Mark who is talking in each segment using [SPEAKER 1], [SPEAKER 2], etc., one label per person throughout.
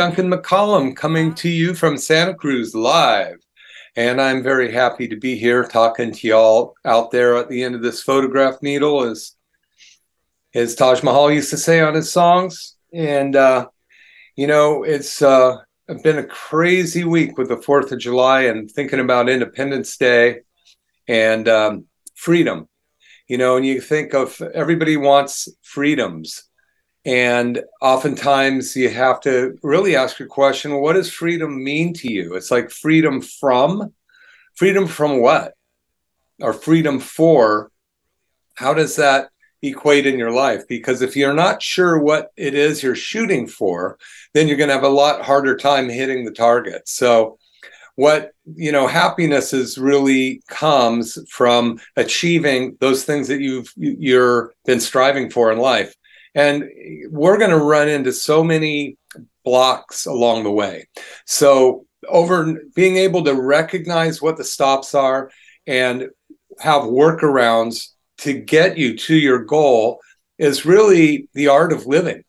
[SPEAKER 1] Duncan McCollum coming to you from Santa Cruz live. And I'm very happy to be here talking to y'all out there at the end of this phonograph needle, as, as Taj Mahal used to say on his songs. And, uh, you know, it's uh, been a crazy week with the 4th of July and thinking about Independence Day and um, freedom. You know, and you think of everybody wants freedoms and oftentimes you have to really ask your question what does freedom mean to you? It's like freedom from, freedom from what? Or freedom for, how does that equate in your life? Because if you're not sure what it is you're shooting for, then you're going to have a lot harder time hitting the target. So, what you know happiness is really comes from achieving those things that you've you're been striving for in life and we're going to run into so many blocks along the way. So, over being able to recognize what the stops are and have workarounds to get you to your goal is really the art of living.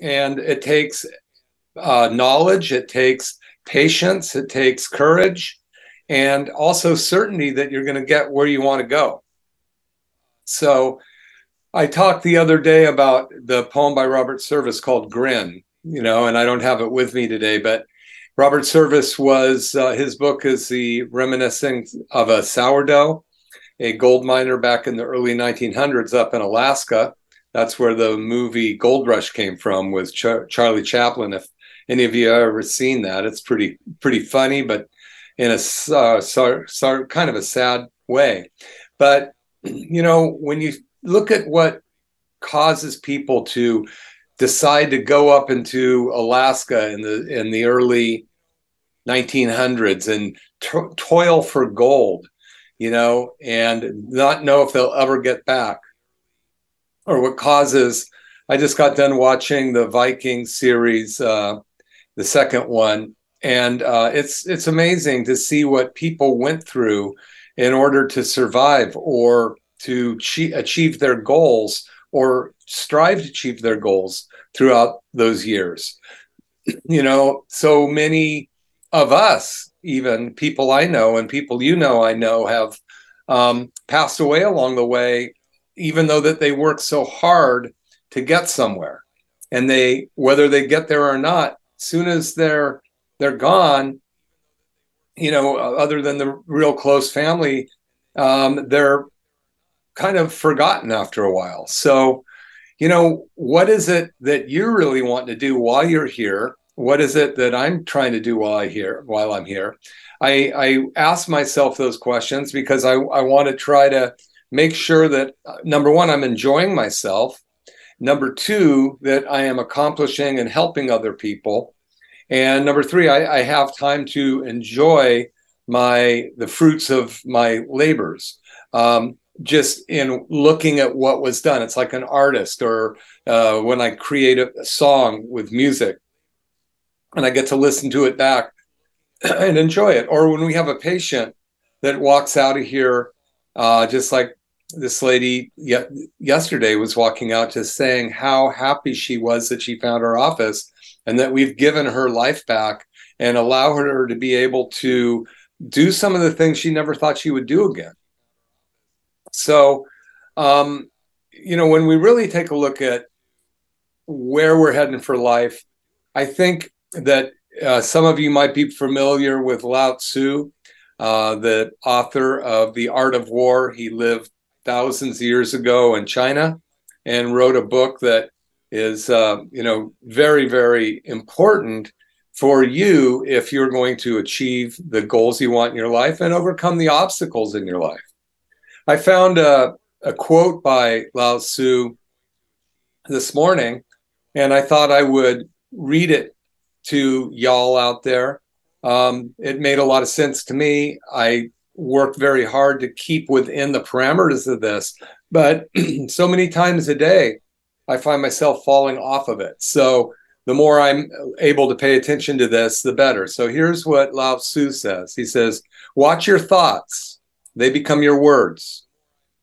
[SPEAKER 1] And it takes uh, knowledge, it takes patience, it takes courage, and also certainty that you're going to get where you want to go. So, I talked the other day about the poem by Robert Service called Grin, you know, and I don't have it with me today, but Robert Service was, uh, his book is the reminiscing of a sourdough, a gold miner back in the early 1900s up in Alaska. That's where the movie Gold Rush came from with Ch- Charlie Chaplin. If any of you have ever seen that, it's pretty, pretty funny, but in a uh, so, so, kind of a sad way. But, you know, when you look at what causes people to decide to go up into Alaska in the in the early 1900s and to- toil for gold, you know, and not know if they'll ever get back. Or what causes I just got done watching the Viking series, uh, the second one, and uh, it's it's amazing to see what people went through in order to survive or to achieve their goals or strive to achieve their goals throughout those years. You know, so many of us, even people I know and people you know I know, have um, passed away along the way, even though that they worked so hard to get somewhere. And they, whether they get there or not, soon as they're they're gone, you know, other than the real close family, um, they're kind of forgotten after a while. So, you know, what is it that you really want to do while you're here? What is it that I'm trying to do while I here while I'm here? I, I ask myself those questions because I, I want to try to make sure that uh, number one, I'm enjoying myself. Number two, that I am accomplishing and helping other people. And number three, I, I have time to enjoy my the fruits of my labors. Um, just in looking at what was done. It's like an artist, or uh, when I create a, song with music and I get to listen to it back and enjoy it. Or when we have a patient that walks out of here, uh, just like this lady ye- yesterday was walking out, just saying how happy she was that she found our office and that we've given her life back and allow her to be able to do some of the things she never thought she would do again. So, um, you know, when we really take a look at where we're heading for life, I think that uh, some of you might be familiar with Lao Tzu, uh, the author of The Art of War. He lived thousands of years ago in China and wrote a book that is, uh, you know, very, very important for you if you're going to achieve the goals you want in your life and overcome the obstacles in your life. I found a, a quote by Lao Tzu this morning, and I thought I would read it to y'all out there. Um, it made a lot of sense to me. I worked very hard to keep within the parameters of this, but so many times a day, I find myself falling off of it. So the more I'm able to pay attention to this, the better. So here's what Lao Tzu says He says, Watch your thoughts, they become your words.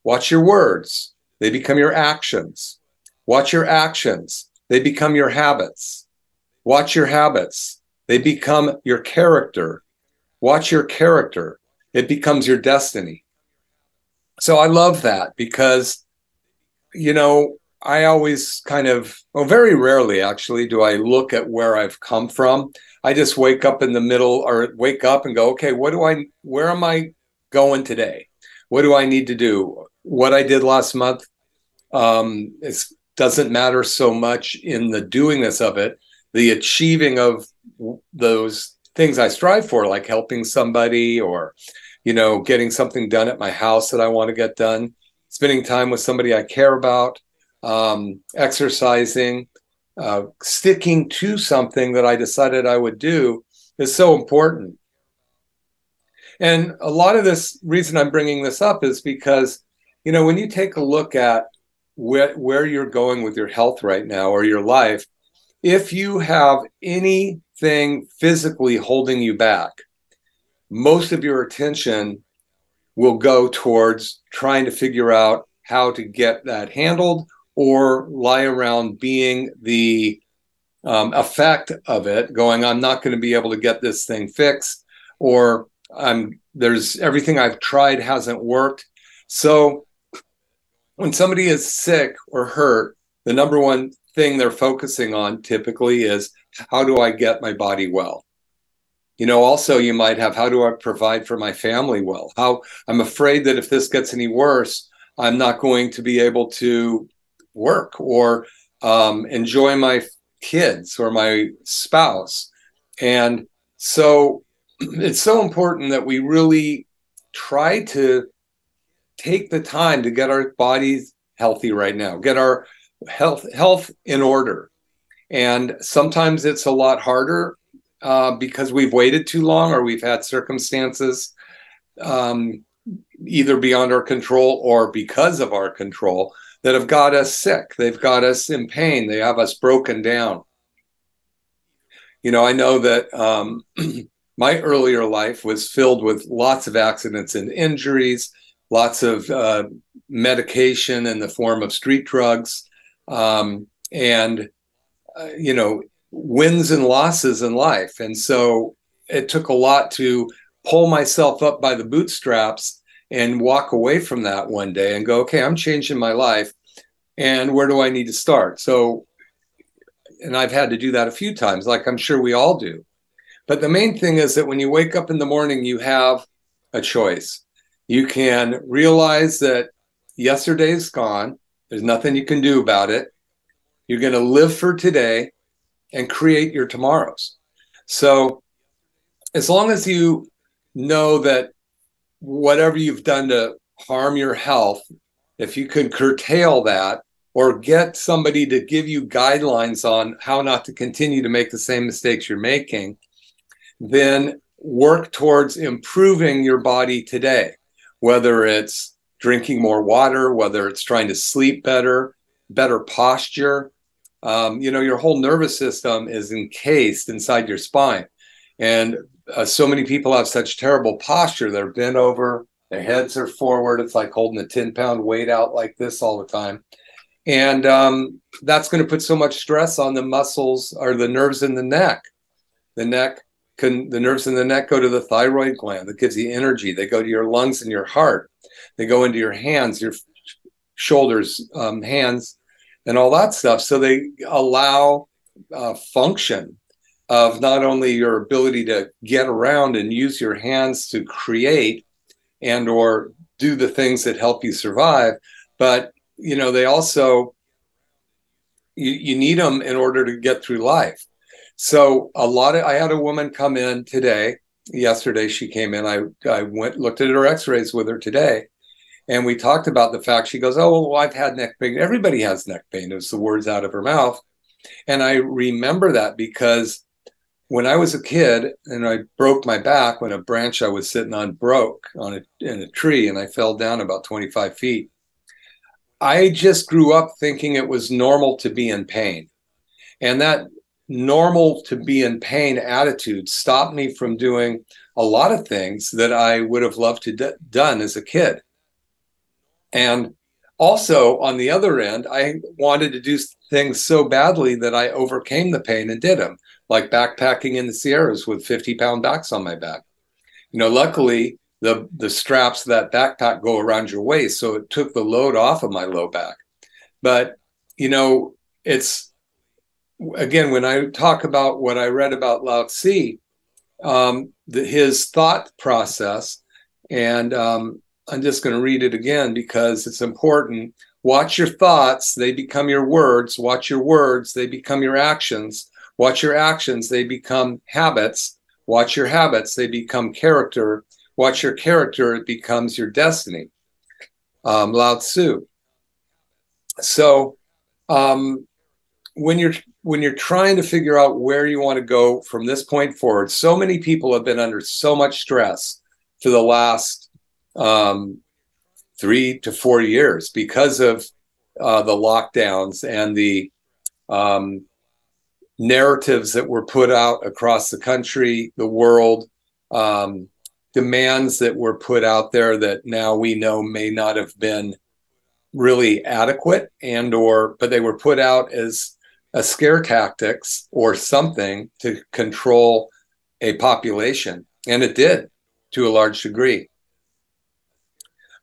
[SPEAKER 1] Watch your words, they become your actions. Watch your actions, they become your habits. Watch your habits, they become your character. Watch your character, it becomes your destiny. So I love that because, you know, I always kind of, well, very rarely actually, do I look at where I've come from. I just wake up in the middle or wake up and go, okay, what do I, where am I going today? What do I need to do? What I did last month, um, it doesn't matter so much in the doingness of it. The achieving of those things I strive for, like helping somebody or, you know, getting something done at my house that I want to get done, spending time with somebody I care about um, exercising, uh, sticking to something that I decided I would do is so important. And a lot of this reason I'm bringing this up is because, you know, when you take a look at where, where you're going with your health right now or your life, if you have anything physically holding you back, most of your attention will go towards trying to figure out how to get that handled or lie around being the um, effect of it, going, I'm not going to be able to get this thing fixed, or I'm there's everything I've tried hasn't worked. So when somebody is sick or hurt, the number one thing they're focusing on typically is how do I get my body well? You know, also you might have how do I provide for my family well? How I'm afraid that if this gets any worse, I'm not going to be able to work or um, enjoy my kids or my spouse. And so it's so important that we really try to take the time to get our bodies healthy right now, get our health health in order. And sometimes it's a lot harder uh, because we've waited too long or we've had circumstances um, either beyond our control or because of our control that have got us sick. They've got us in pain. They have us broken down. You know, I know that um, my earlier life was filled with lots of accidents and injuries, lots of uh, medication in the form of street drugs, um, and, uh, you know, wins and losses in life. And so it took a lot to pull myself up by the bootstraps and walk away from that one day and go, okay, I'm changing my life. And where do I need to start? So, and I've had to do that a few times, like I'm sure we all do. But the main thing is that when you wake up in the morning, you have a choice. You can realize that yesterday's gone, there's nothing you can do about it. You're going to live for today and create your tomorrows. So, as long as you know that whatever you've done to harm your health, if you can curtail that or get somebody to give you guidelines on how not to continue to make the same mistakes you're making, then work towards improving your body today, whether it's drinking more water, whether it's trying to sleep better, better posture. Um, you know, your whole nervous system is encased inside your spine. And uh, so many people have such terrible posture. They're bent over, their heads are forward. It's like holding a 10 pound weight out like this all the time. And um, that's going to put so much stress on the muscles or the nerves in the neck. The neck can, the nerves in the neck go to the thyroid gland that gives you energy. They go to your lungs and your heart. They go into your hands, your shoulders, um, hands, and all that stuff. So they allow uh, function of not only your ability to get around and use your hands to create and or do the things that help you survive but you know they also you, you need them in order to get through life so a lot of i had a woman come in today yesterday she came in i i went looked at her x-rays with her today And we talked about the fact she goes, Oh, well, I've had neck pain. Everybody has neck pain. It was the words out of her mouth. And I remember that because when I was a kid and I broke my back when a branch I was sitting on broke on a, in a tree and I fell down about 25 feet. I just grew up thinking it was normal to be in pain. And that normal to be in pain attitude stopped me from doing a lot of things that I would have loved to d- done as a kid. And also on the other end, I wanted to do things so badly that I overcame the pain and did them, like backpacking in the Sierras with 50 pound backs on my back. You know, luckily the the straps of that backpack go around your waist, so it took the load off of my low back. But you know, it's again when I talk about what I read about Lao Tzu, um, the, his thought process, and um, I'm just going to read it again because it's important. Watch your thoughts, they become your words. Watch your words, they become your actions. Watch your actions, they become habits. Watch your habits, they become character. Watch your character, it becomes your destiny. Um, Lao Tzu. So, um, when you're when you're trying to figure out where you want to go from this point forward, so many people have been under so much stress for the last um, three to four years because of uh, the lockdowns and the um, narratives that were put out across the country, the world, um, demands that were put out there that now we know may not have been really adequate and or but they were put out as a scare tactics or something to control a population and it did to a large degree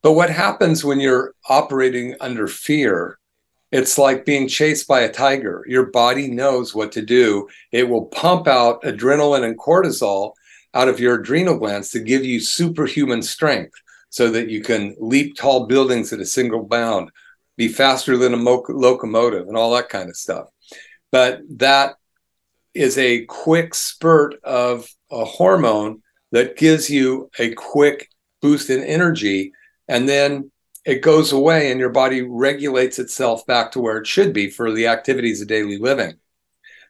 [SPEAKER 1] but what happens when you're operating under fear? It's like being chased by a tiger. Your body knows what to do. It will pump out adrenaline and cortisol out of your adrenal glands to give you superhuman strength so that you can leap tall buildings at a single bound, be faster than a mo- locomotive, and all that kind of stuff. But that is a quick spurt of a hormone that gives you a quick boost in energy and then it goes away and your body regulates itself back to where it should be for the activities of daily living.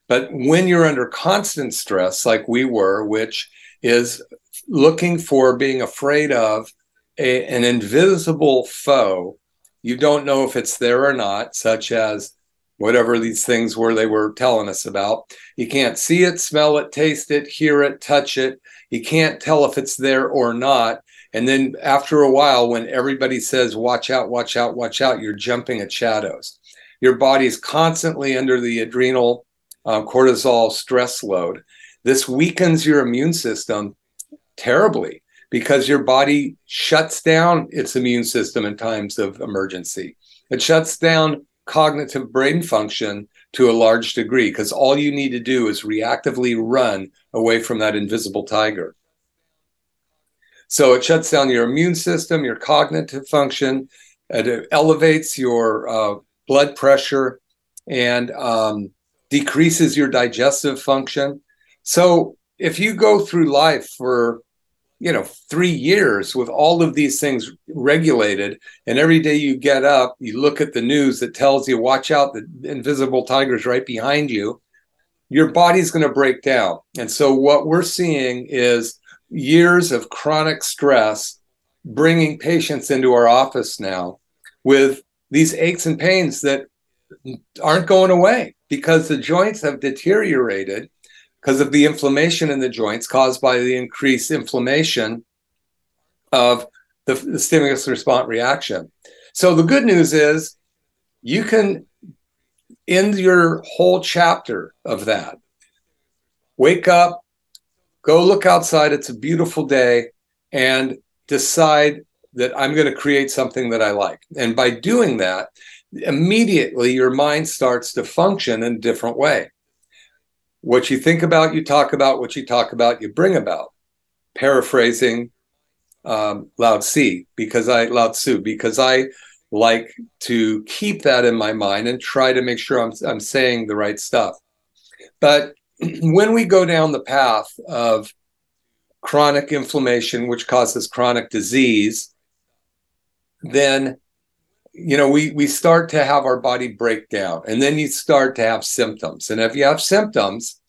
[SPEAKER 1] But when you're under constant stress, like we were, which is looking for being afraid of a, an invisible foe, you don't know if it's there or not, such as whatever these things were they were telling us about. You can't see it, smell it, taste it, hear it, touch it. You can't tell if it's there or not. And then after a while, when everybody says, watch out, watch out, watch out, you're jumping at shadows. Your body's constantly under the adrenal uh, cortisol stress load. This weakens your immune system terribly because your body shuts down its immune system in times of emergency. It shuts down cognitive brain function to a large degree because all you need to do is reactively run away from that invisible tiger. So it shuts down your immune system, your cognitive function, it elevates your uh, blood pressure, and um, decreases your digestive function. So if you go through life for you know three years with all of these things regulated. And every day you get up you look at the news that tells you watch out the invisible tiger's right behind you your body's going to break down. And so what we're seeing is years of chronic stress bringing patients into our office now with these aches and pains that aren't going away because the joints have deteriorated because of the inflammation in the joints caused by the increased inflammation of the, the stimulus response reaction. So the good news is you can end your whole chapter of that. Wake up, go look outside. It's a beautiful day and decide that I'm going to create something that I like. And by doing that, immediately your mind starts to function in a different way. What you think about, you talk about. What you talk about, you bring about. Paraphrasing um, Lao Tzu because I Lao Tzu because I like to keep that in my mind and try to make sure I'm I'm saying the right stuff. But when we go down the path of chronic inflammation, which causes chronic disease, then you know we we start to have our body break down and then you start to have symptoms. And if you have symptoms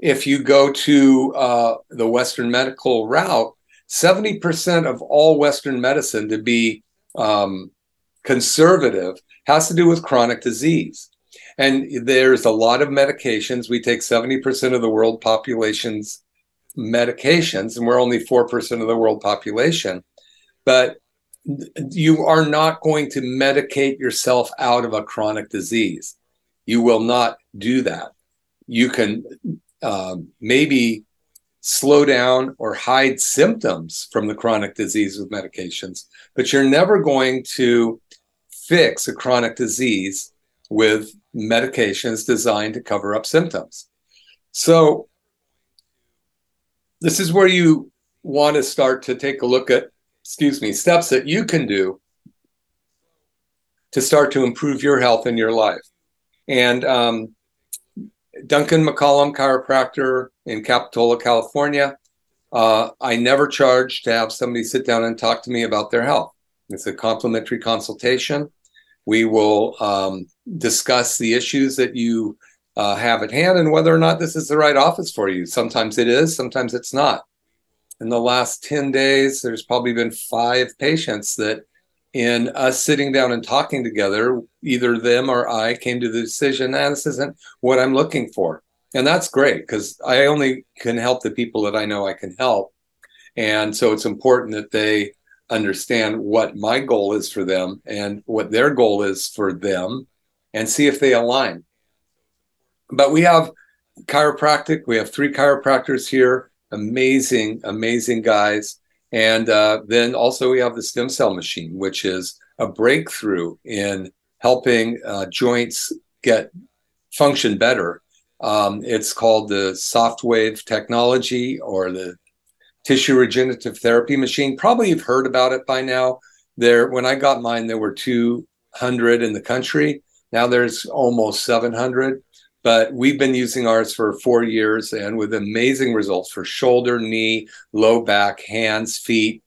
[SPEAKER 1] if you go to uh, the western medical route 70% of all western medicine to be um, conservative has to do with chronic disease. And there's a lot of medications. We take 70% of the world population's medications and we're only 4% of the world population. But you are not going to medicate yourself out of a chronic disease. You will not do that. You can uh, maybe slow down or hide symptoms from the chronic disease with medications, but you're never going to fix a chronic disease with medications designed to cover up symptoms. So, this is where you want to start to take a look at excuse me, steps that you can do to start to improve your health in your life. And um, Duncan McCollum, chiropractor in Capitola, California. Uh, I never charge to have somebody sit down and talk to me about their health. It's a complimentary consultation. We will um, discuss the issues that you uh, have at hand and whether or not this is the right office for you. Sometimes it is, sometimes it's not in the last 10 days, there's probably been five patients that, in us sitting down and talking together, either them or I came to the decision that this isn't what I'm looking for. And that's great because I only can help the people that I know I can help. And so it's important that they understand what my goal is for them and what their goal is for them and see if they align. But we have chiropractic, we have three chiropractors here amazing, amazing guys. And uh, then also we have the stem cell machine, which is a breakthrough in helping uh, joints get function better. Um, it's called the soft wave technology or the tissue regenerative therapy machine. Probably you've heard about it by now. There, when I got mine, there were 200 in the country. Now there's almost 700 but we've been using ours for four years and with amazing results for shoulder, knee, low back, hands, feet,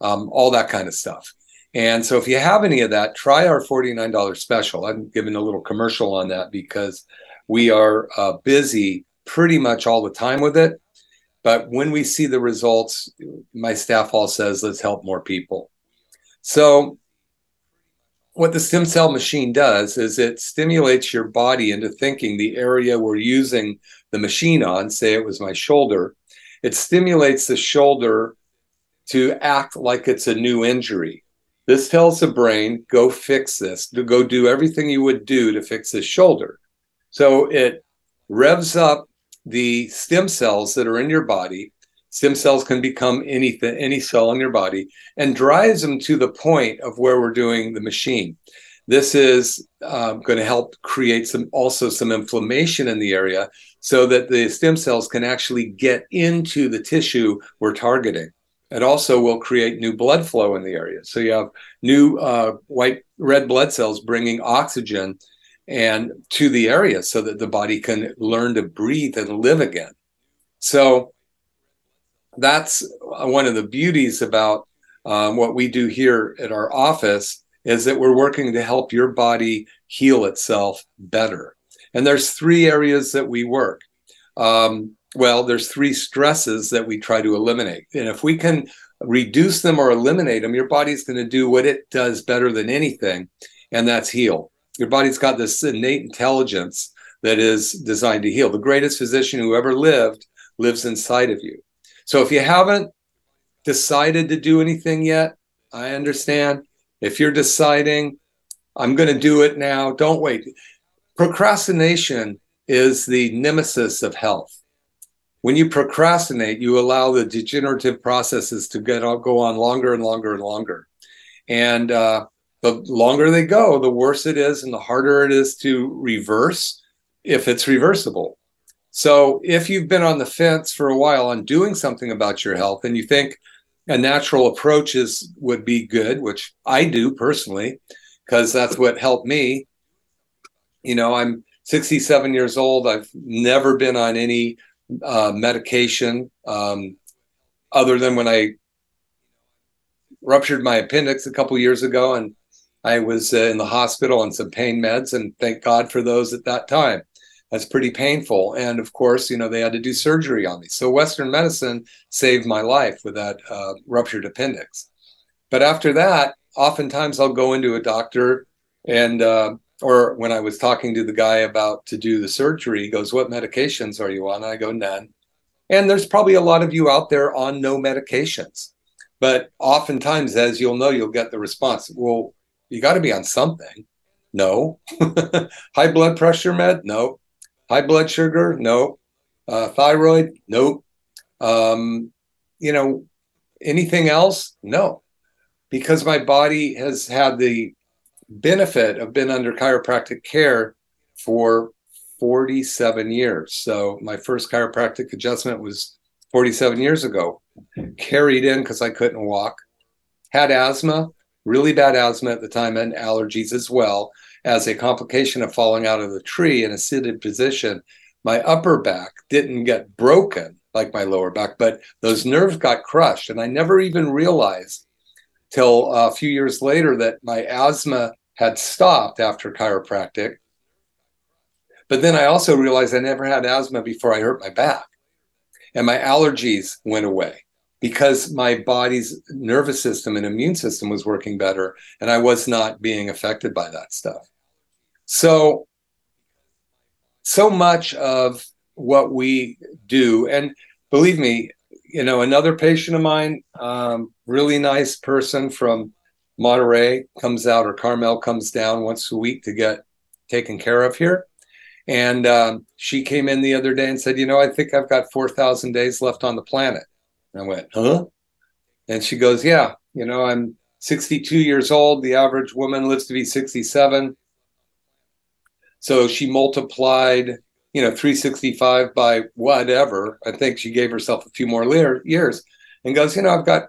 [SPEAKER 1] um, all that kind of stuff. And so if you have any of that, try our $49 special. I'm giving a little commercial on that because we are uh, busy pretty much all the time with it. But when we see the results, my staff all says, let's help more people. So what the stem cell machine does is it stimulates your body into thinking the area we're using the machine on, say it was my shoulder, it stimulates the shoulder to act like it's a new injury. This tells the brain, go fix this, to go do everything you would do to fix this shoulder. So it revs up the stem cells that are in your body stem cells can become anything, any cell in your body, and drives them to the point of where we're doing the machine. This is uh, going to help create some also some inflammation in the area, so that the stem cells can actually get into the tissue we're targeting. It also will create new blood flow in the area. So you have new uh, white red blood cells bringing oxygen and to the area so that the body can learn to breathe and live again. So that's one of the beauties about um, what we do here at our office is that we're working to help your body heal itself better. And there's three areas that we work. Um, well, there's three stresses that we try to eliminate. And if we can reduce them or eliminate them, your body's going to do what it does better than anything, and that's heal. Your body's got this innate intelligence that is designed to heal. The greatest physician who ever lived lives inside of you. So if you haven't decided to do anything yet, I understand. If you're deciding, I'm going to do it now, don't wait. Procrastination is the nemesis of health. When you procrastinate, you allow the degenerative processes to get go on longer and longer and longer. And uh, the longer they go, the worse it is, and the harder it is to reverse if it's reversible. So if you've been on the fence for a while on doing something about your health and you think a natural approach is would be good, which I do personally, because that's what helped me. You know, I'm 67 years old. I've never been on any uh, medication um, other than when I ruptured my appendix a couple years ago, and I was uh, in the hospital on some pain meds, and thank God for those at that time. That's pretty painful, and of course, you know they had to do surgery on me. So Western medicine saved my life with that uh, ruptured appendix. But after that, oftentimes I'll go into a doctor, and uh, or when I was talking to the guy about to do the surgery, he goes, "What medications are you on?" I go, "None." And there's probably a lot of you out there on no medications. But oftentimes, as you'll know, you'll get the response, well, you got to be on something. No. High blood pressure med? No. High blood sugar? No. Uh, thyroid? Nope. Um, you know, anything else? No. Because my body has had the benefit of being under chiropractic care for 47 years. So my first chiropractic adjustment was 47 years ago. Carried in because I couldn't walk. Had asthma, really bad asthma at the time, and allergies as well. As a complication of falling out of the tree in a seated position, my upper back didn't get broken like my lower back, but those nerves got crushed. And I never even realized till uh, a few years later that my asthma had stopped after chiropractic but then I also realized I never had asthma before I hurt my back. And my allergies went away because my body's nervous system and immune system was working better and I was not being affected by that stuff. So, so much of what we do, and believe me, you know, another patient of mine, um, really nice person from Monterey, comes out, or Carmel comes down once a week to get taken care of here. And um, she came in the other day and said, You know, I think I've got 4,000 days left on the planet. I went, Huh? And she goes, Yeah, you know, I'm 62 years old. The average woman lives to be 67. So she multiplied, you know, 365 by whatever. I think she gave herself a few more years and goes, You know, I've got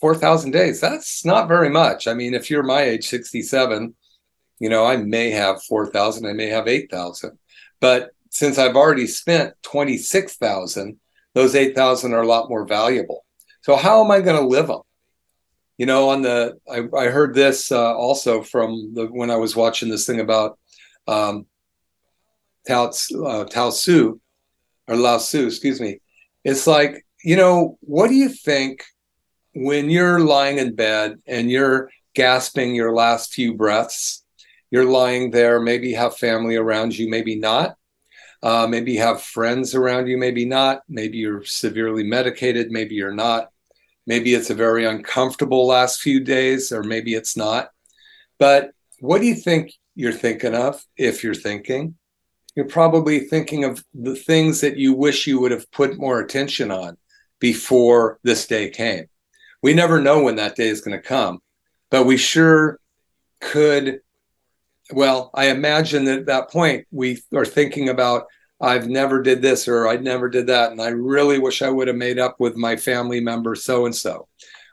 [SPEAKER 1] 4,000 days. That's not very much. I mean, if you're my age, 67, you know, I may have 4,000, I may have 8,000. But since I've already spent 26,000, those 8,000 are a lot more valuable. So how am I going to live them? You know, on the, I, I heard this uh, also from the, when I was watching this thing about um, Tao, uh, Tao Su, or Lao excuse me. It's like, you know, what do you think when you're lying in bed and you're gasping your last few breaths? you're lying there, maybe have family around you, maybe not. Uh, maybe have friends around you, maybe not. Maybe you're severely medicated, maybe you're not. Maybe it's a very uncomfortable last few days, or maybe it's not. But what do you think you're thinking of if you're thinking? You're probably thinking of the things that you wish you would have put more attention on before this day came. We never know when that day is going to come, but we sure could well, I imagine that at that point we are thinking about I've never did this or I never did that, and I really wish I would have made up with my family member so and so.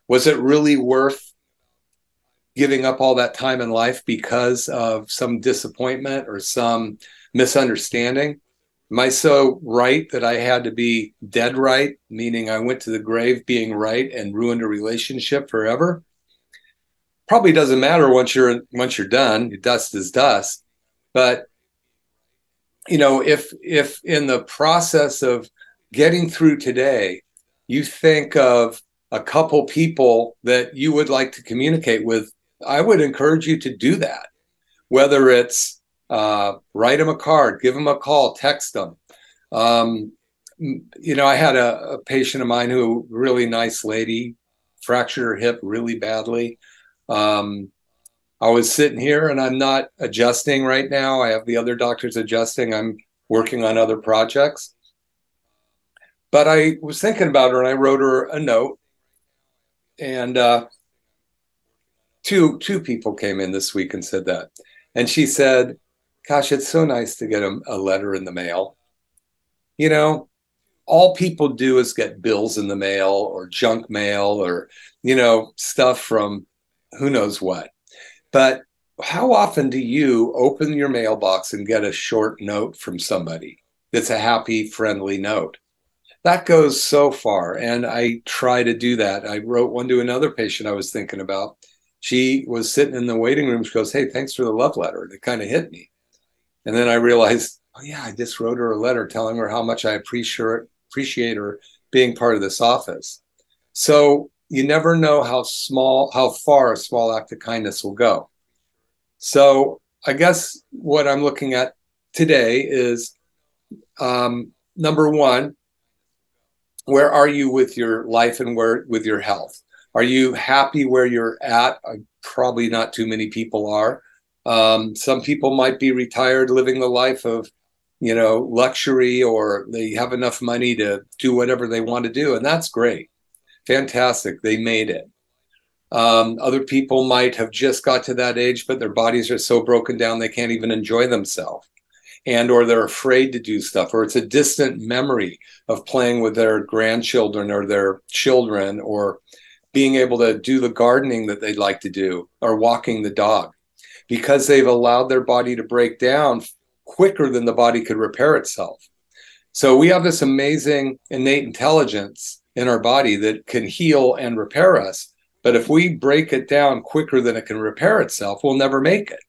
[SPEAKER 1] Was it really worth giving up all that time in life because of some disappointment or some misunderstanding? Am I so right that I had to be dead right, meaning I went to the grave being right and ruined a relationship forever? Probably doesn't matter once you're once you're done. Dust is dust. But you know, if if in the process of getting through today, you think of a couple people that you would like to communicate with, I would encourage you to do that. Whether it's uh, write them a card, give them a call, text them. Um, you know, I had a, a patient of mine who, really nice lady, fractured her hip really badly. Um, I was sitting here and I'm not adjusting right now. I have the other doctors adjusting. I'm working on other projects. But I was thinking about her and I wrote her a note. And uh, two two people came in this week and said that. And she said, Gosh, it's so nice to get a, a letter in the mail. You know, all people do is get bills in the mail or junk mail or, you know, stuff from who knows what. But how often do you open your mailbox and get a short note from somebody that's a happy, friendly note? that goes so far. And I try to do that. I wrote one to another patient I was thinking about. She was sitting in the waiting room. She goes, Hey, thanks for the love letter. It kind of hit me. And then I realized, oh, yeah, I just wrote her a letter telling her how much I appreciate, appreciate her being part of this office. So you never know how small, how far a small act of kindness will go. So I guess what I'm looking at today is um, number one, where are you with your life and where with your health? Are you happy where you're at? Uh, probably not too many people are. Um, some people might be retired, living the life of, you know, luxury, or they have enough money to do whatever they want to do, and that's great, fantastic. They made it. Um, other people might have just got to that age, but their bodies are so broken down they can't even enjoy themselves and or they're afraid to do stuff or it's a distant memory of playing with their grandchildren or their children or being able to do the gardening that they'd like to do or walking the dog because they've allowed their body to break down quicker than the body could repair itself so we have this amazing innate intelligence in our body that can heal and repair us but if we break it down quicker than it can repair itself we'll never make it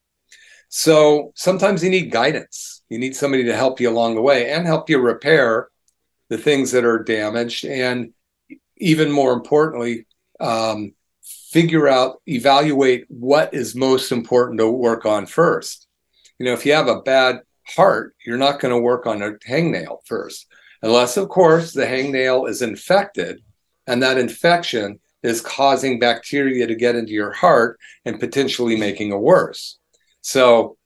[SPEAKER 1] so sometimes you need guidance. You need somebody to help you along the way and help you repair the things that are damaged. And even more importantly, um, figure out, evaluate what is most important to work on first. You know, if you have a bad heart, you're not going to work on a hangnail first, unless, of course, the hangnail is infected and that infection is causing bacteria to get into your heart and potentially making it worse. So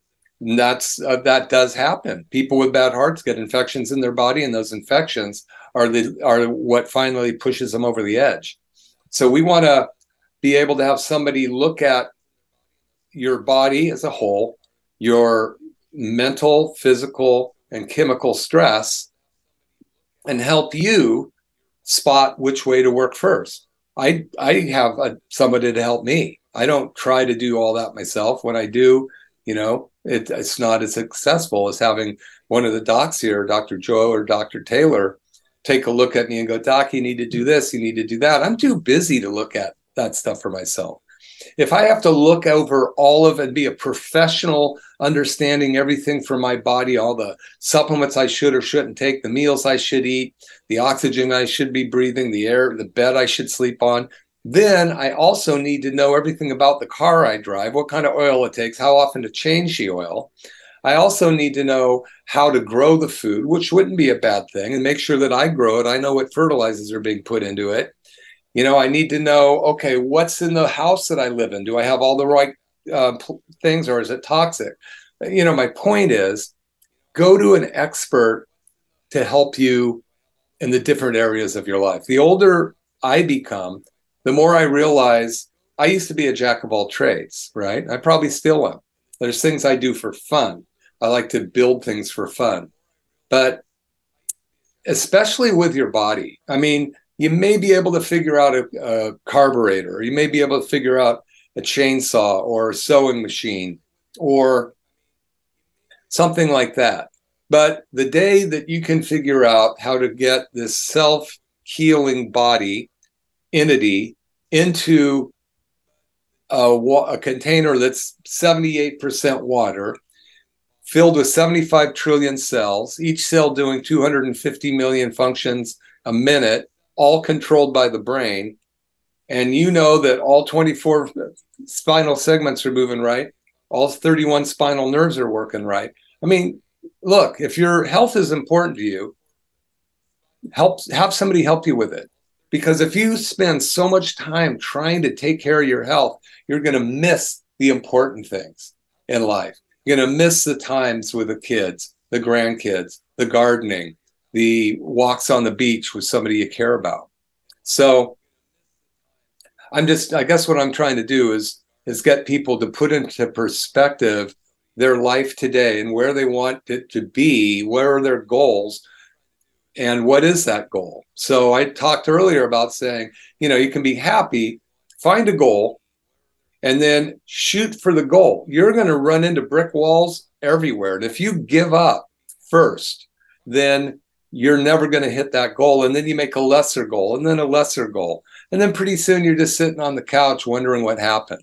[SPEAKER 1] that's uh, that does happen. People with bad hearts get infections in their body, and those infections are the are what finally pushes them over the edge. So we want to be able to have somebody look at your body as a whole, your mental, physical, and chemical stress, and help you spot which way to work first. I I have a, somebody to help me. I don't try to do all that myself. When I do, you know, it, it's not as successful as having one of the docs here, Dr. Joe or Dr. Taylor, take a look at me and go, Doc, you need to do this, you need to do that. I'm too busy to look at that stuff for myself. If I have to look over all of and be a professional, understanding everything for my body, all the supplements I should or shouldn't take, the meals I should eat, the oxygen I should be breathing, the air, the bed I should sleep on, then I also need to know everything about the car I drive, what kind of oil it takes, how often to change the oil. I also need to know how to grow the food, which wouldn't be a bad thing, and make sure that I grow it. I know what fertilizers are being put into it. You know, I need to know, okay, what's in the house that I live in? Do I have all the right uh, things or is it toxic? You know, my point is go to an expert to help you in the different areas of your life. The older I become, the more I realize I used to be a jack of all trades, right? I probably still am. There's things I do for fun. I like to build things for fun. But especially with your body, I mean, you may be able to figure out a, a carburetor, you may be able to figure out a chainsaw or a sewing machine or something like that. But the day that you can figure out how to get this self healing body entity into a, a container that's 78% water, filled with 75 trillion cells, each cell doing 250 million functions a minute, all controlled by the brain. And you know that all 24 spinal segments are moving right, all 31 spinal nerves are working right. I mean, look, if your health is important to you, help have somebody help you with it. Because if you spend so much time trying to take care of your health, you're going to miss the important things in life. You're going to miss the times with the kids, the grandkids, the gardening, the walks on the beach with somebody you care about. So I'm just, I guess what I'm trying to do is is get people to put into perspective their life today and where they want it to be, where are their goals, and what is that goal so i talked earlier about saying you know you can be happy find a goal and then shoot for the goal you're going to run into brick walls everywhere and if you give up first then you're never going to hit that goal. And then you make a lesser goal and then a lesser goal. And then pretty soon you're just sitting on the couch wondering what happened.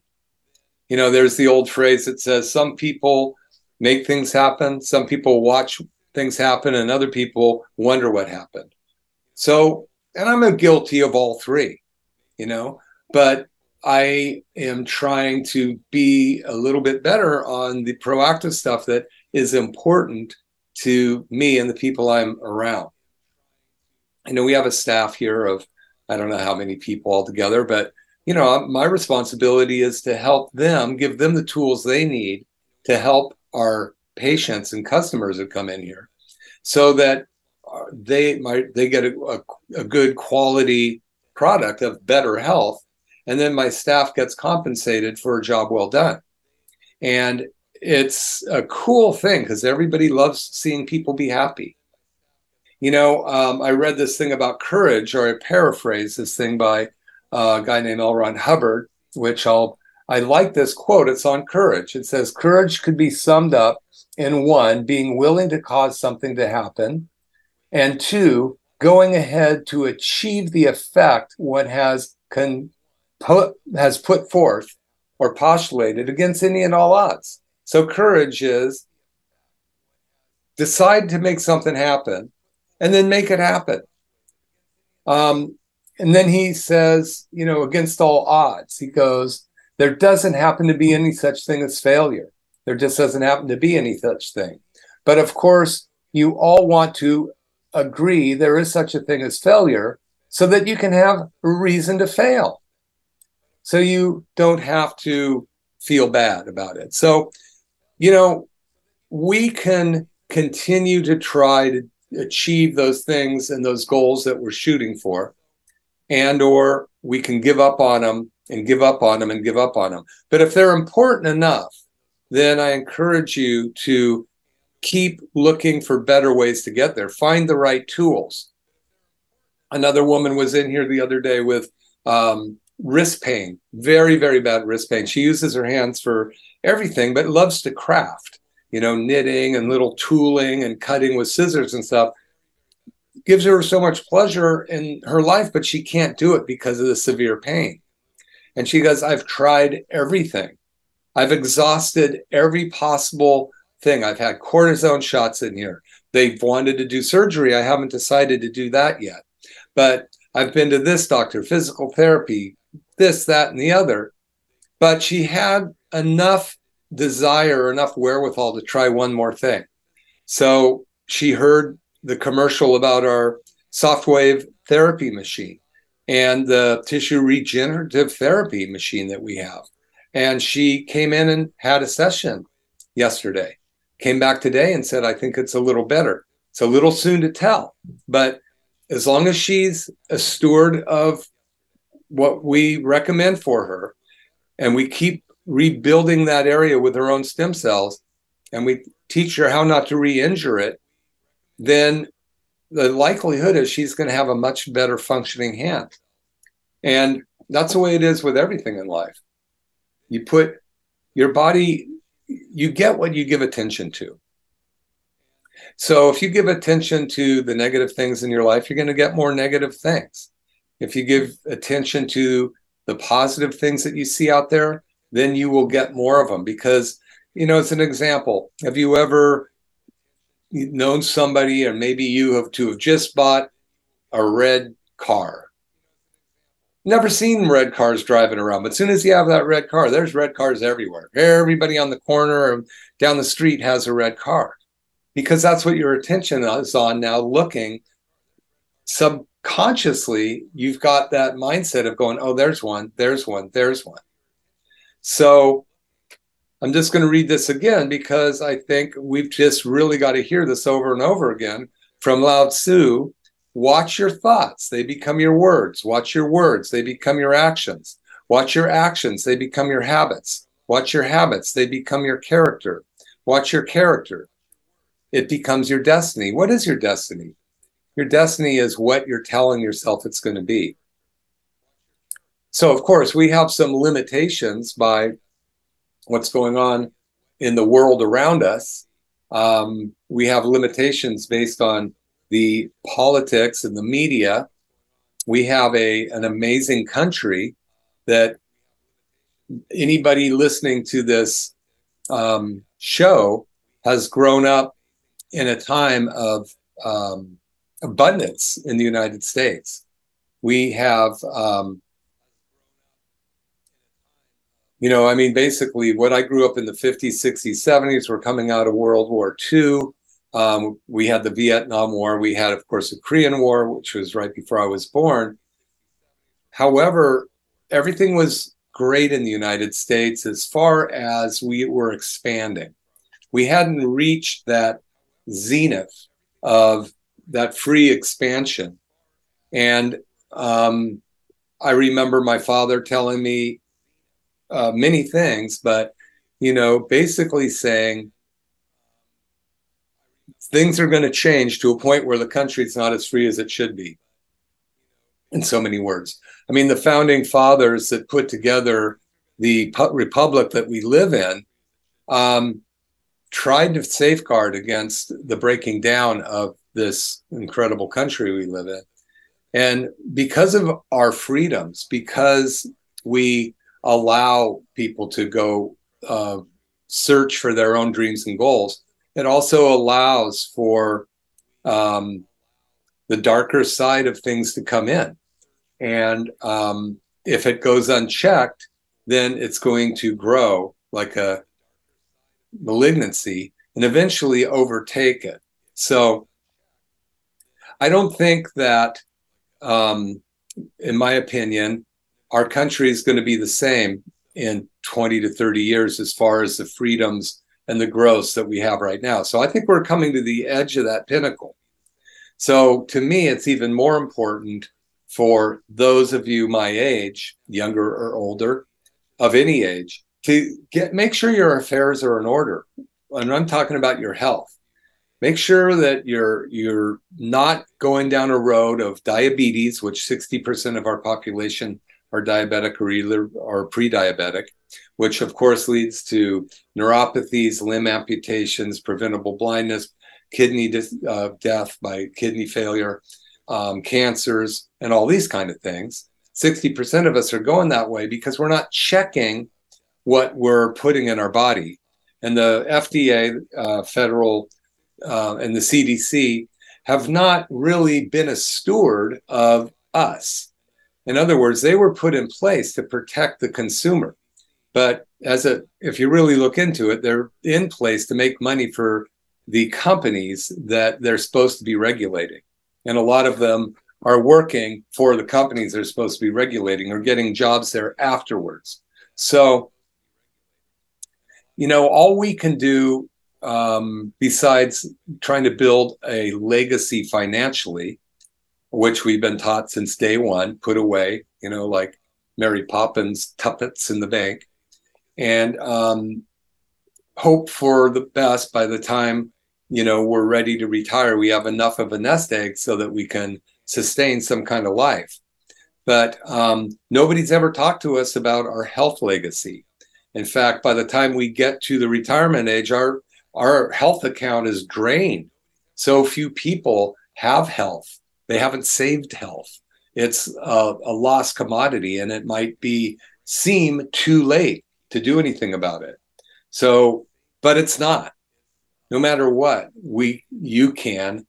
[SPEAKER 1] You know, there's the old phrase that says some people make things happen, some people watch things happen, and other people wonder what happened. So, and I'm guilty of all three, you know, but I am trying to be a little bit better on the proactive stuff that is important to me and the people I'm around. You know, we have a staff here of I don't know how many people altogether, but you know, my responsibility is to help them, give them the tools they need to help our patients and customers that come in here, so that uh, they might they get a, a, a good quality product of better health, and then my staff gets compensated for a job well done. And it's a cool thing because everybody loves seeing people be happy. You know, um, I read this thing about courage, or I paraphrase this thing by a guy named L. Ron Hubbard, which I'll I like this quote. It's on courage. It says, Courage could be summed up in one, being willing to cause something to happen, and two, going ahead to achieve the effect one has con- put, has put forth or postulated against any and all odds. So courage is decide to make something happen and then make it happen. Um, and then he says, you know, against all odds, he goes, there doesn't happen to be any such thing as failure. There just doesn't happen to be any such thing. But of course, you all want to agree there is such a thing as failure so that you can have a reason to fail. So you don't have to feel bad about it. So you know, we can continue to try to achieve those things and those goals that we're shooting for and or we can give up on them and give up on them and give up on them but if they're important enough then i encourage you to keep looking for better ways to get there. Find the right tools. Another woman was in here the other day with um, wrist pain very very bad wrist pain. She uses her hands for everything, but loves to craft, you know, knitting and little tooling and cutting with scissors and stuff. Gives her so much pleasure in her life, but she can't do it because of the severe pain. And she goes, I've tried everything. I've exhausted every possible thing. I've had cortisone shots in here. They've wanted to do surgery. I haven't decided to do that yet. But I've been to this doctor, physical therapy, this, that, and the other. But she had enough desire, enough wherewithal to try one more thing. So she heard the commercial about our soft wave therapy machine and the tissue regenerative therapy machine that we have. And she came in and had a session yesterday, came back today and said, I think it's a little better. It's a little soon to tell, but as long as she's a steward of what we recommend for her and we keep rebuilding that area with her own stem cells and we teach her how not to re-injure it then the likelihood is she's going to have a much better functioning hand. And that's the way it is with everything in life. You put your body you get what you give attention to. So if you give attention to the negative things in your life you're going to get more negative things. If you give attention to the positive things that you see out there then you will get more of them because you know it's an example. Have you ever known somebody or maybe you have to have just bought a red car? Never seen red cars driving around but as soon as you have that red car there's red cars everywhere. Everybody on the corner and down the street has a red car. Because that's what your attention is on now looking subconsciously you've got that mindset of going oh there's one there's one there's one so I'm just going to read this again because I think we've just really got to hear this over and over again from Lao Tzu. Watch your thoughts, they become your words. Watch your words, they become your actions. Watch your actions, they become your habits. Watch your habits, they become your character. Watch your character, it becomes your destiny. What is your destiny? Your destiny is what you're telling yourself it's going to be. So, of course, we have some limitations by what's going on in the world around us. Um, we have limitations based on the politics and the media, we have a an amazing country that anybody listening to this um, show has grown up in a time of um, abundance in the United States. We have, um, you know, I mean, basically, what I grew up in the 50s, 60s, 70s, we're coming out of World War II. Um, we had the Vietnam War. We had, of course, the Korean War, which was right before I was born. However, everything was great in the United States as far as we were expanding. We hadn't reached that zenith of that free expansion. And um, I remember my father telling me uh, many things, but you know, basically saying things are going to change to a point where the country is not as free as it should be. In so many words, I mean, the founding fathers that put together the republic that we live in um, tried to safeguard against the breaking down of this incredible country we live in. And because of our freedoms, because we allow people to go uh, search for their own dreams and goals, it also allows for um, the darker side of things to come in. And um, if it goes unchecked, then it's going to grow like a malignancy and eventually overtake it. So I don't think that, um, in my opinion, our country is going to be the same in 20 to 30 years as far as the freedoms and the growth that we have right now. So I think we're coming to the edge of that pinnacle. So to me, it's even more important for those of you my age, younger or older, of any age, to get make sure your affairs are in order. And I'm talking about your health. Make sure that you're you're not going down a road of diabetes, which 60% of our population are diabetic or either pre-diabetic, which of course leads to neuropathies, limb amputations, preventable blindness, kidney uh, death by kidney failure, um, cancers, and all these kind of things. 60% of us are going that way because we're not checking what we're putting in our body. And the FDA, uh, federal, uh, and the CDC have not really been a steward of us. In other words, they were put in place to protect the consumer. But as a, if you really look into it, they're in place to make money for the companies that they're supposed to be regulating and a lot of them are working for the companies they're supposed to be regulating or getting jobs there afterwards. So, you know, all we can do um, besides trying to build a legacy financially, which we've been taught since day one, put away, you know, like Mary Poppins tuppence in the bank, and um, hope for the best by the time you know we're ready to retire we have enough of a nest egg so that we can sustain some kind of life. But um, nobody's ever talked to us about our health legacy. In fact by the time we get to the retirement age our our health account is drained. So few people have health they haven't saved health it's a, a lost commodity and it might be seem too late to do anything about it so but it's not no matter what, we you can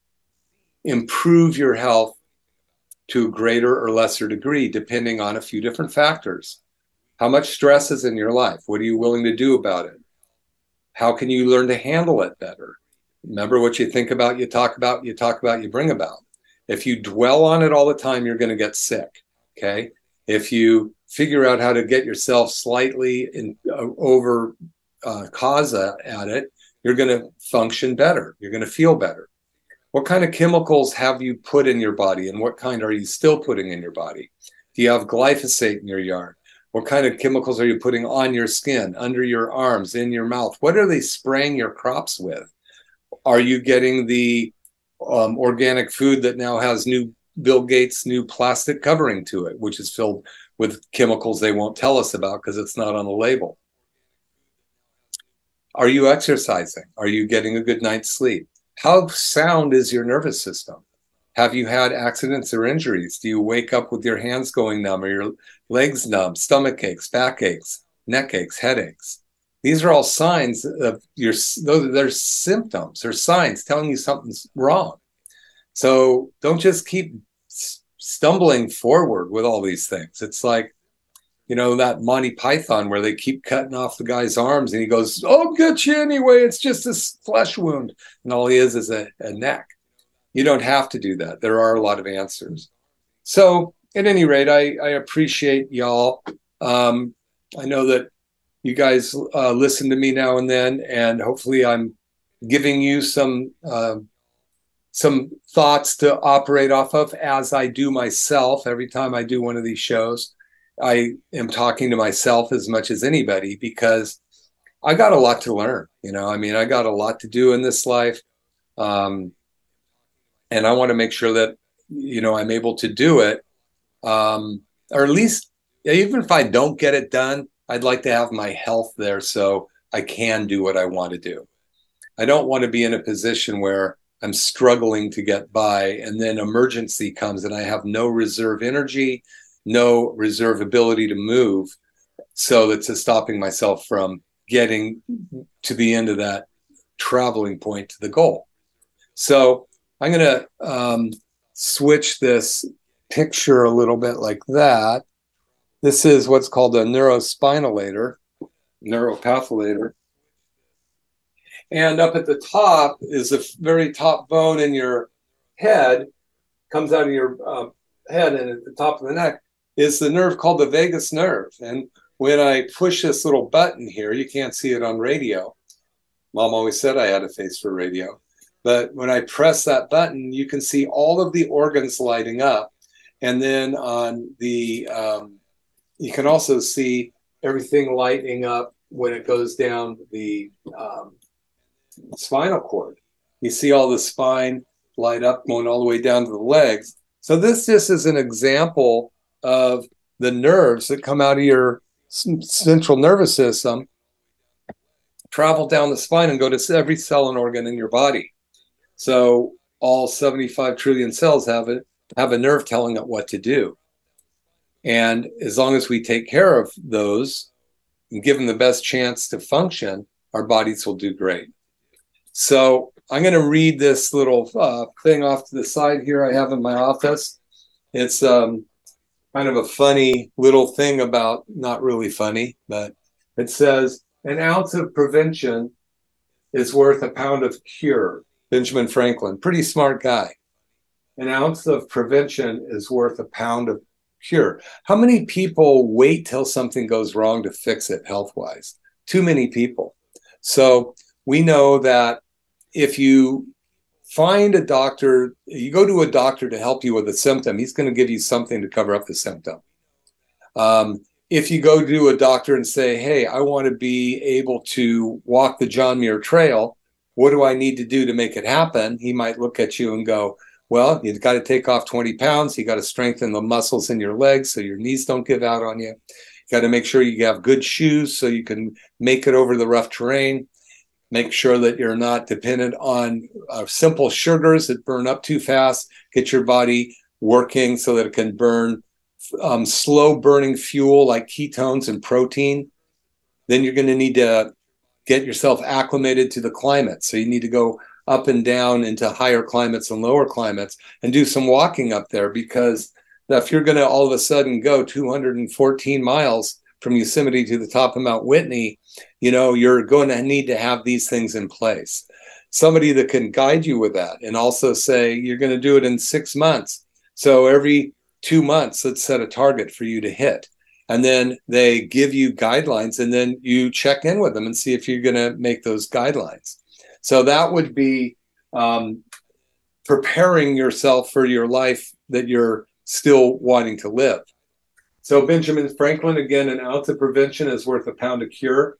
[SPEAKER 1] improve your health to a greater or lesser degree, depending on a few different factors. How much stress is in your life? What are you willing to do about it? How can you learn to handle it better? Remember what you think about, you talk about, you talk about, you bring about. If you dwell on it all the time, you're going to get sick. Okay. If you figure out how to get yourself slightly in, uh, over uh, causa at it, you're going to function better. You're going to feel better. What kind of chemicals have you put in your body and what kind are you still putting in your body? Do you have glyphosate in your yard? What kind of chemicals are you putting on your skin, under your arms, in your mouth? What are they spraying your crops with? Are you getting the um, organic food that now has new Bill Gates' new plastic covering to it, which is filled with chemicals they won't tell us about because it's not on the label? Are you exercising? Are you getting a good night's sleep? How sound is your nervous system? Have you had accidents or injuries? Do you wake up with your hands going numb or your legs numb, stomach aches, back aches, neck aches, headaches? These are all signs of your they're symptoms or signs telling you something's wrong. So don't just keep stumbling forward with all these things. It's like, you know, that Monty Python where they keep cutting off the guy's arms and he goes, I'll get you anyway. It's just a flesh wound. And all he is is a, a neck. You don't have to do that. There are a lot of answers. So, at any rate, I, I appreciate y'all. Um, I know that you guys uh, listen to me now and then, and hopefully, I'm giving you some uh, some thoughts to operate off of as I do myself every time I do one of these shows. I am talking to myself as much as anybody because I got a lot to learn. You know, I mean, I got a lot to do in this life. Um, and I want to make sure that you know I'm able to do it, um, or at least even if I don't get it done, I'd like to have my health there so I can do what I want to do. I don't want to be in a position where I'm struggling to get by, and then emergency comes, and I have no reserve energy, no reserve ability to move, so that's stopping myself from getting to the end of that traveling point to the goal. So I'm going to um, switch this picture a little bit like that. This is what's called a neurospinalator, neuropatholator. And up at the top is the very top bone in your head, comes out of your uh, head, and at the top of the neck is the nerve called the vagus nerve. And when I push this little button here, you can't see it on radio. Mom always said I had a face for radio. But when I press that button, you can see all of the organs lighting up. And then on the, um, you can also see everything lighting up when it goes down the um, spinal cord. You see all the spine light up going all the way down to the legs. So this just is an example of the nerves that come out of your central nervous system, travel down the spine and go to every cell and organ in your body. So all 75 trillion cells have it have a nerve telling it what to do. And as long as we take care of those and give them the best chance to function, our bodies will do great. So I'm going to read this little uh, thing off to the side here I have in my office. It's um, kind of a funny little thing about, not really funny, but it says an ounce of prevention is worth a pound of cure. Benjamin Franklin, pretty smart guy. An ounce of prevention is worth a pound of cure. How many people wait till something goes wrong to fix it health wise? Too many people. So we know that if you find a doctor, you go to a doctor to help you with a symptom, he's going to give you something to cover up the symptom. Um, if you go to a doctor and say, Hey, I want to be able to walk the John Muir Trail, what do I need to do to make it happen? He might look at you and go, Well, you've got to take off 20 pounds. You got to strengthen the muscles in your legs so your knees don't give out on you. You got to make sure you have good shoes so you can make it over the rough terrain. Make sure that you're not dependent on uh, simple sugars that burn up too fast. Get your body working so that it can burn um, slow burning fuel like ketones and protein. Then you're going to need to get yourself acclimated to the climate. So you need to go up and down into higher climates and lower climates and do some walking up there because if you're going to all of a sudden go 214 miles from Yosemite to the top of Mount Whitney, you know, you're going to need to have these things in place. Somebody that can guide you with that and also say you're going to do it in six months. So every two months, let's set a target for you to hit and then they give you guidelines and then you check in with them and see if you're going to make those guidelines so that would be um, preparing yourself for your life that you're still wanting to live. So benjamin franklin again an ounce of prevention is worth a pound of cure.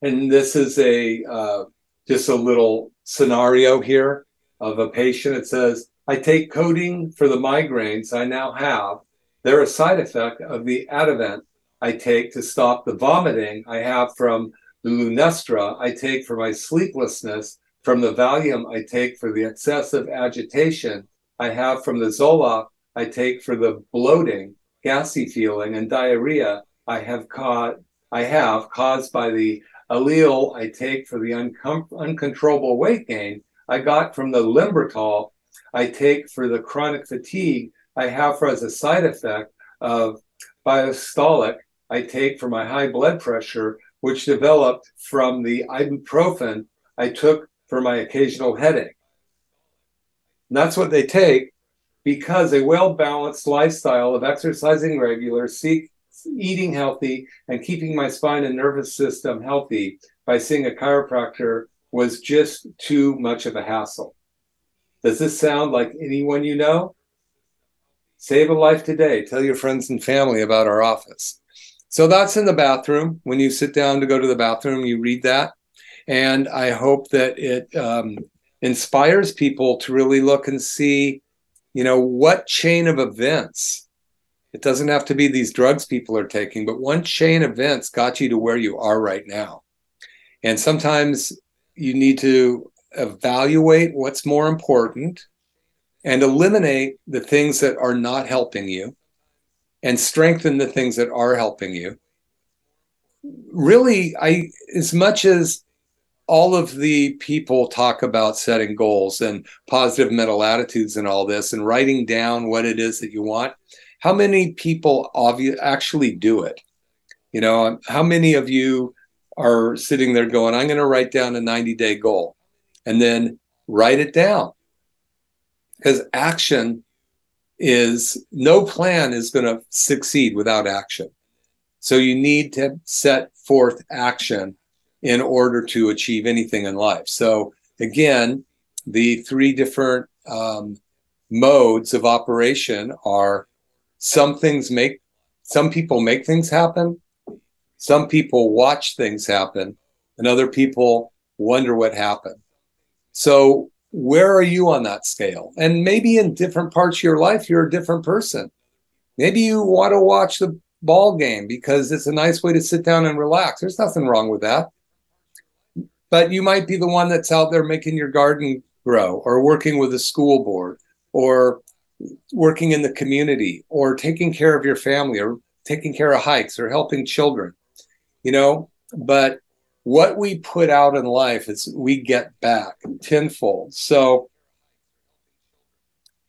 [SPEAKER 1] And this is a uh, just a little scenario here of a patient it says i take codeine for the migraines i now have. They're a side effect of the Ativan I take to stop the vomiting I have from the Lunesta I take for my sleeplessness from the Valium I take for the excessive agitation. I have from the Zoloft I take for the bloating, gassy feeling, and diarrhea. I have caught I have caused by the Aleve I take for the uncom- uncontrollable weight gain. I got from the Limbertol I take for the chronic fatigue. I have for as a side effect of Bystolic I take for my high blood pressure, which developed from the ibuprofen I took for my occasional headache. And that's what they take because a well balanced lifestyle of exercising regular, seek, eating healthy, and keeping my spine and nervous system healthy by seeing a chiropractor was just too much of a hassle. Does this sound like anyone you know? Save a life today. Tell your friends and family about our office. So that's in the bathroom. When you sit down to go to the bathroom, you read that. And I hope that it um, inspires people to really look and see, you know, what chain of events. It doesn't have to be these drugs people are taking, but one chain of events got you to where you are right now. And sometimes you need to evaluate what's more important and eliminate the things that are not helping you and strengthen the things that are helping you. Really i as much as all of the people talk about setting goals and positive mental attitudes and all this and writing down what it is that you want how many people obvi- actually do it? You know um, how many of you are sitting there going i'm going to write down a 90 day goal and then write it down? Because action is no plan is going to succeed without action. So you need to set forth action in order to achieve anything in life. So again, the three different um, modes of operation are some things make some people make things happen some people watch things happen and other people wonder what happened so where are you on that scale? And maybe in different parts of your life, you're a different person. Maybe you want to watch the ball game because it's a nice way to sit down and relax. There's nothing wrong with that. But you might be the one that's out there making your garden grow or working with a school board or working in the community or taking care of your family or taking care of hikes or helping children. You know, but what we put out in life is we get back tenfold. So,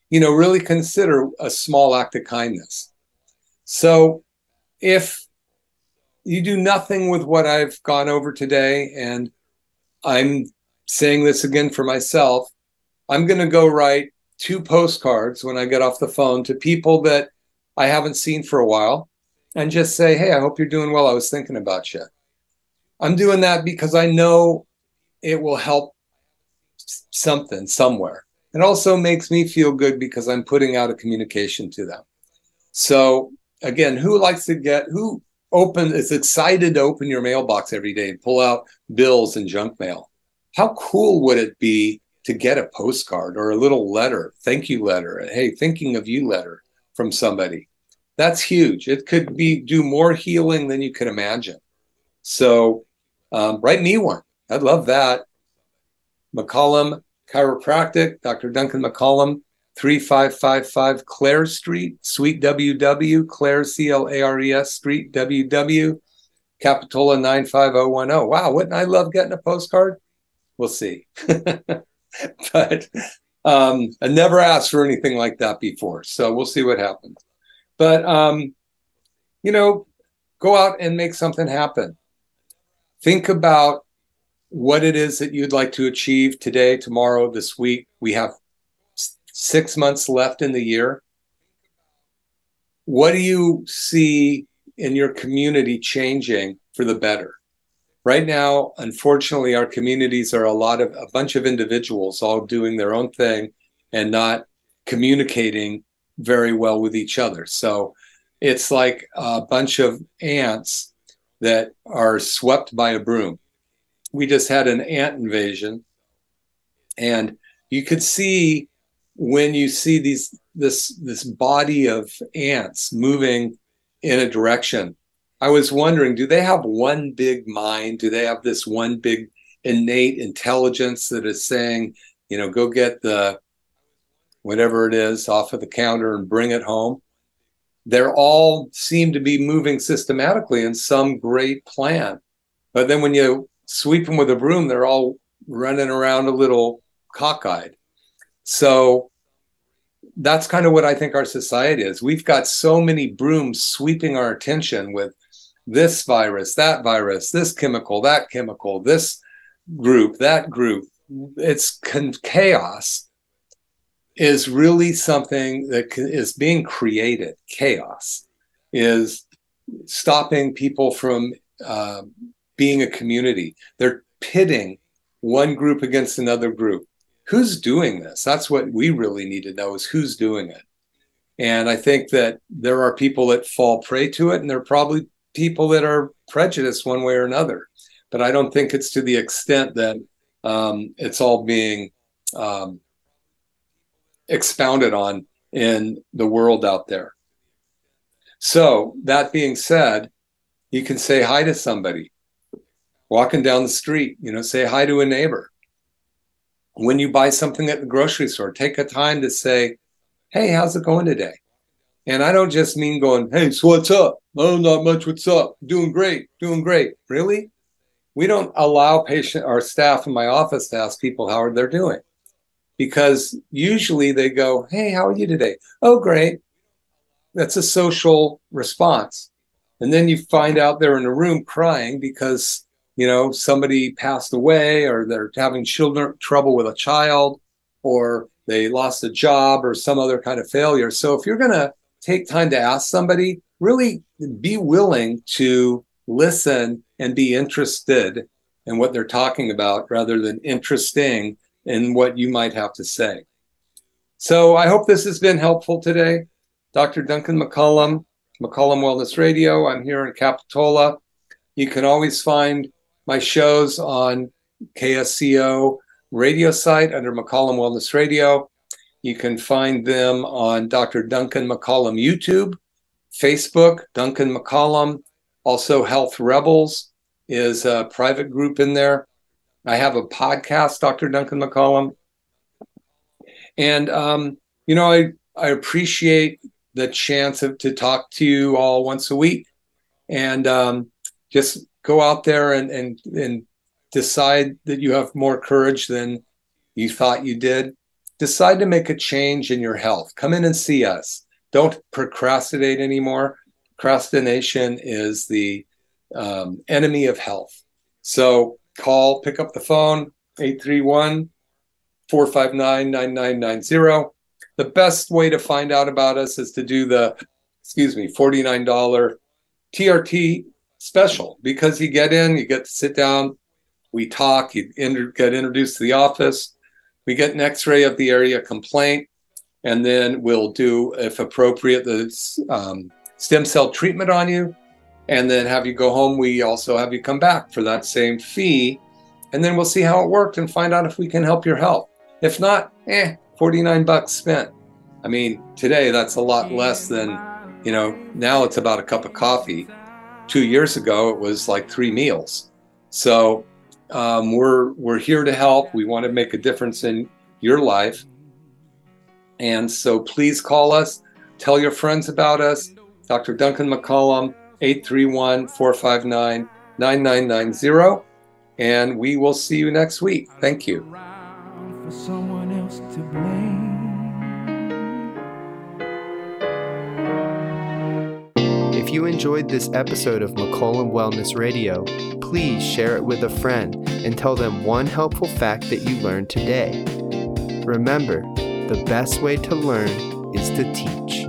[SPEAKER 1] you know, really consider a small act of kindness. So, if you do nothing with what I've gone over today, and I'm saying this again for myself, I'm going to go write two postcards when I get off the phone to people that I haven't seen for a while and just say, Hey, I hope you're doing well. I was thinking about you. I'm doing that because I know it will help something somewhere. It also makes me feel good because I'm putting out a communication to them. So again, who likes to get who open is excited to open your mailbox every day and pull out bills and junk mail? How cool would it be to get a postcard or a little letter, thank you letter, hey, thinking of you letter from somebody? That's huge. It could be do more healing than you can imagine. So um, write me one. I'd love that. McCollum Chiropractic, Dr. Duncan McCollum, 3555 Clares Street, Suite WW, Clare, C L A R E S Street, WW, Capitola 95010. Wow, wouldn't I love getting a postcard? We'll see. but um, I never asked for anything like that before. So we'll see what happens. But, um, you know, go out and make something happen think about what it is that you'd like to achieve today, tomorrow, this week. We have six months left in the year. What do you see in your community changing for the better? Right now, unfortunately, our communities are a lot of a bunch of individuals all doing their own thing and not communicating very well with each other. So it's like a bunch of ants that are swept by a broom. We just had an ant invasion, and you could see when you see these this this body of ants moving in a direction. I was wondering, do they have one big mind? Do they have this one big innate intelligence that is saying, you know, go get the whatever it is off of the counter and bring it home. They're all seem to be moving systematically in some great plan. But then when you sweep them with a broom, they're all running around a little cockeyed. So that's kind of what I think our society is. We've got so many brooms sweeping our attention with this virus, that virus, this chemical, that chemical, this group, that group. It's chaos is really something that is being created. Chaos is stopping people from uh, being a community. They're pitting one group against another group. Who's doing this? That's what we really need to know is who's doing it. And I think that there are people that fall prey to it, and there are probably people that are prejudiced one way or another. But I don't think it's to the extent that um, it's all being um, expounded on in the world out there. So, that being said, you can say hi to somebody walking down the street, you know, say hi to a neighbor. When you buy something at the grocery store, take a time to say, Hey, how's it going today? And I don't just mean going, Hey, so what's up? Oh, not much. What's up? Doing great. Doing great. Really? We don't allow patient our staff in my office to ask people how they're doing because usually they go, Hey, how are you today? Oh, great. That's a social response. And then you find out they're in a room crying because, you know, somebody passed away or they're having children trouble with a child or they lost a job or some other kind of failure. So if you're going to take time to ask somebody, really be willing to listen and be interested in what they're talking about rather than interesting and what you might have to say. So I hope this has been helpful today. Dr. Duncan McCollum, McCollum Wellness Radio. I'm here in Capitola. You can always find my shows on KSCO radio site under McCollum Wellness Radio. You can find them on Dr. Duncan McCollum YouTube, Facebook, Duncan McCollum. Also, Health Rebels is a private group in there. I have a podcast, Dr. Duncan McCollum. And, um, you know, I, I appreciate the chance of, to talk to you all once a week and um, just go out there and, and, and decide that you have more courage than you thought you did. Decide to make a change in your health. Come in and see us. Don't procrastinate anymore. Procrastination is the um, enemy of health. So call, pick up the phone, 831 459 9990. The best way to find out about us is to do the, excuse me, $49 TRT special because you get in, you get to sit down, we talk, you inter- get introduced to the office, we get an x ray of the area complaint, and then we'll do, if appropriate, the um, stem cell treatment on you and then have you go home. We also have you come back for that same fee, and then we'll see how it worked and find out if we can help your health. If not, eh, 49 bucks spent. I mean, today that's a lot less than, you know, now it's about a cup of coffee. Two years ago, it was like three meals. So um, we're we're here to help. We want to make a difference in your life, and so please call us. Tell your friends about us. Dr. Duncan McCollum, 831 459 9990. And we will see you next week. Thank you.
[SPEAKER 2] If you enjoyed this episode of McCollum Wellness Radio, please share it with a friend and tell them one helpful fact that you learned today. Remember, the best way to learn is to teach.